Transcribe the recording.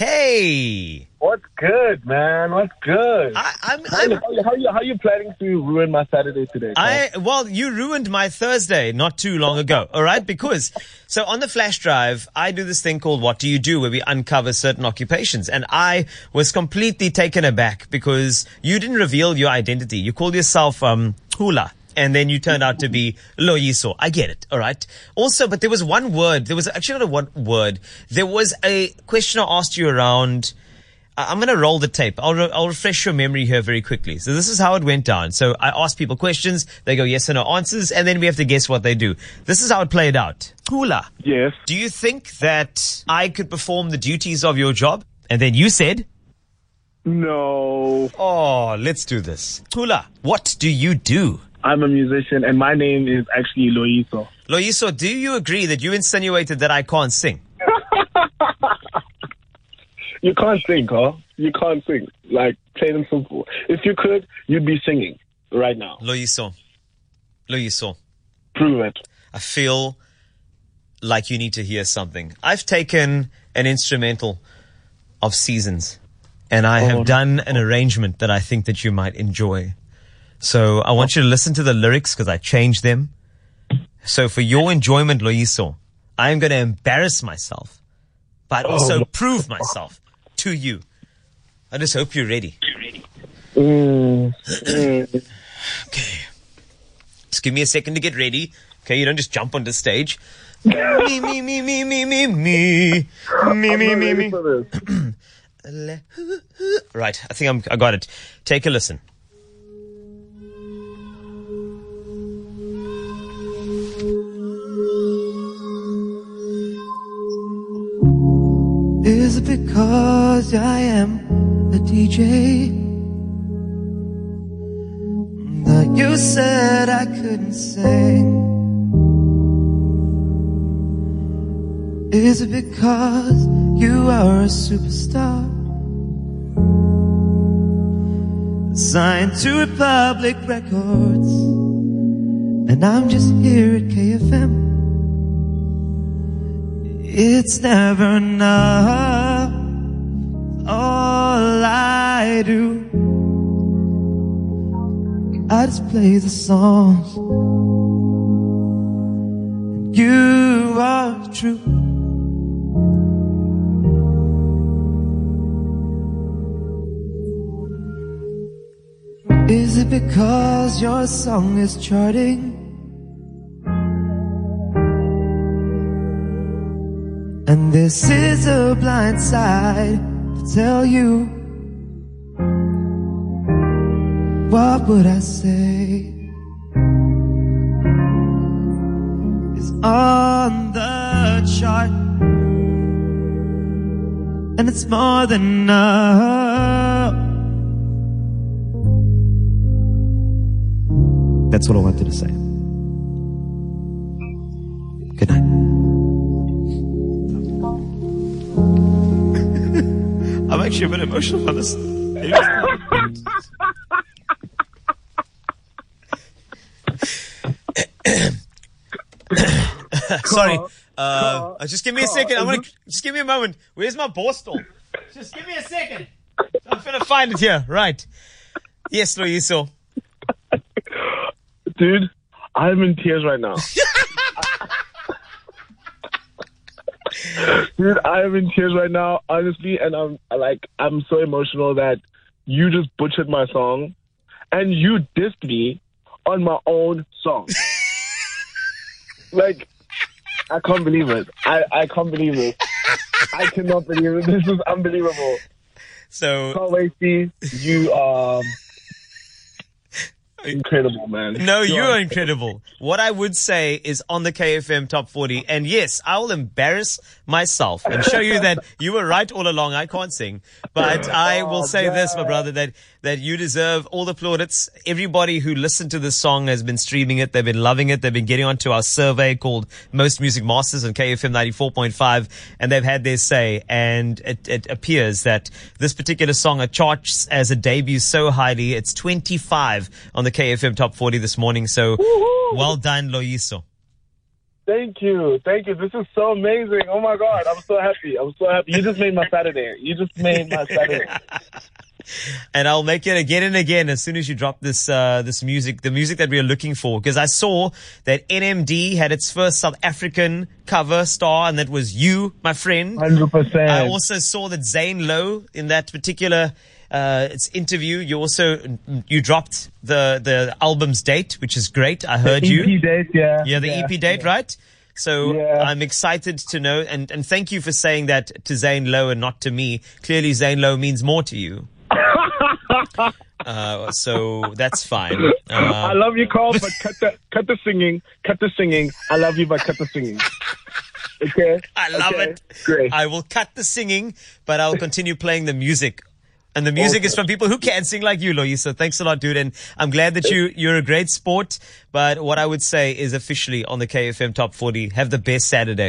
Hey. What's good, man? What's good? I, I'm, how, how, you, how you planning to ruin my Saturday today? I well, you ruined my Thursday not too long ago. All right, because so on the flash drive, I do this thing called "What Do You Do," where we uncover certain occupations, and I was completely taken aback because you didn't reveal your identity. You called yourself um, Hula. And then you turned out to be Loyiso. I get it. All right. Also, but there was one word. There was actually not a one word. There was a question I asked you around. I'm going to roll the tape. I'll, re- I'll refresh your memory here very quickly. So this is how it went down. So I ask people questions. They go yes or no answers. And then we have to guess what they do. This is how it played out. Hula, yes. do you think that I could perform the duties of your job? And then you said, No. oh, let's do this. Hula, what do you do? I'm a musician, and my name is actually Loiso. Loyiso, do you agree that you insinuated that I can't sing? You can't sing, huh? You can't sing. Like, plain and simple. If you could, you'd be singing right now. Loyiso, Loyiso. Prove it. I feel like you need to hear something. I've taken an instrumental of Seasons and I have done an arrangement that I think that you might enjoy. So I want you to listen to the lyrics because I changed them. So for your enjoyment, Loyiso, I am going to embarrass myself, but also prove myself to you. I just hope you're ready. Mm. Mm. Okay. Just give me a second to get ready. Okay, you don't just jump on the stage. me, me, me, me, me, me, me. Me, me, me, me. Right, I think I'm, I got it. Take a listen. Because I am a DJ? That you said I couldn't sing? Is it because you are a superstar? Signed to Republic Records, and I'm just here at KFM. It's never enough. I do, I just play the songs. And you are true. Is it because your song is charting? And this is a blind side to tell you. What would I say? Is on the chart. And it's more than enough. That's what I wanted to say. Good night. I'm actually a bit emotional on this. Sorry. Uh, just give me a second. I'm gonna just give me a moment. Where's my borstal? Just give me a second. I'm gonna find it here. Right. Yes, Loyiso. Dude, I'm in tears right now. Dude, I'm in tears right now, honestly, and I'm like, I'm so emotional that you just butchered my song, and you dissed me on my own song. like, I can't believe it. I, I can't believe it. I cannot believe it. This is unbelievable. So Can't wait, see you. Um, incredible, man. No, you are incredible. What I would say is on the KFM top 40, and yes, I will embarrass myself and show you that you were right all along. I can't sing, but I will say oh, this, my brother, that, that you deserve all the plaudits. Everybody who listened to this song has been streaming it. They've been loving it. They've been getting onto our survey called Most Music Masters on KFM 94.5, and they've had their say. And it, it appears that this particular song charts as a debut so highly. It's 25 on the KFM top 40 this morning. So well done, Loyiso. Thank you. Thank you. This is so amazing. Oh my God. I'm so happy. I'm so happy. You just made my Saturday. You just made my Saturday. and I'll make it again and again as soon as you drop this uh, this music, the music that we are looking for. Because I saw that NME had its first South African cover star, and that was you, my friend. 100%. I also saw that Zane Lowe in that particular uh, its interview. You also you dropped the the album's date, which is great. I heard EP you. date, yeah. Yeah, the EP date, right? So Yeah. I'm excited to know, and, and thank you for saying that to Zane Lowe and not to me. Clearly, Zane Lowe means more to you. uh, so that's fine. I Uh, love you, Carl, but cut the cut the singing. Cut the singing. I love you, but cut the singing. Okay. I love Okay, it. Great. I will cut the singing, but I'll continue playing the music. And the music is from people who can sing like you, Loyi. So thanks a lot, dude. And I'm glad that you, you're a great sport. But what I would say is officially on the KFM Top 40, have the best Saturday.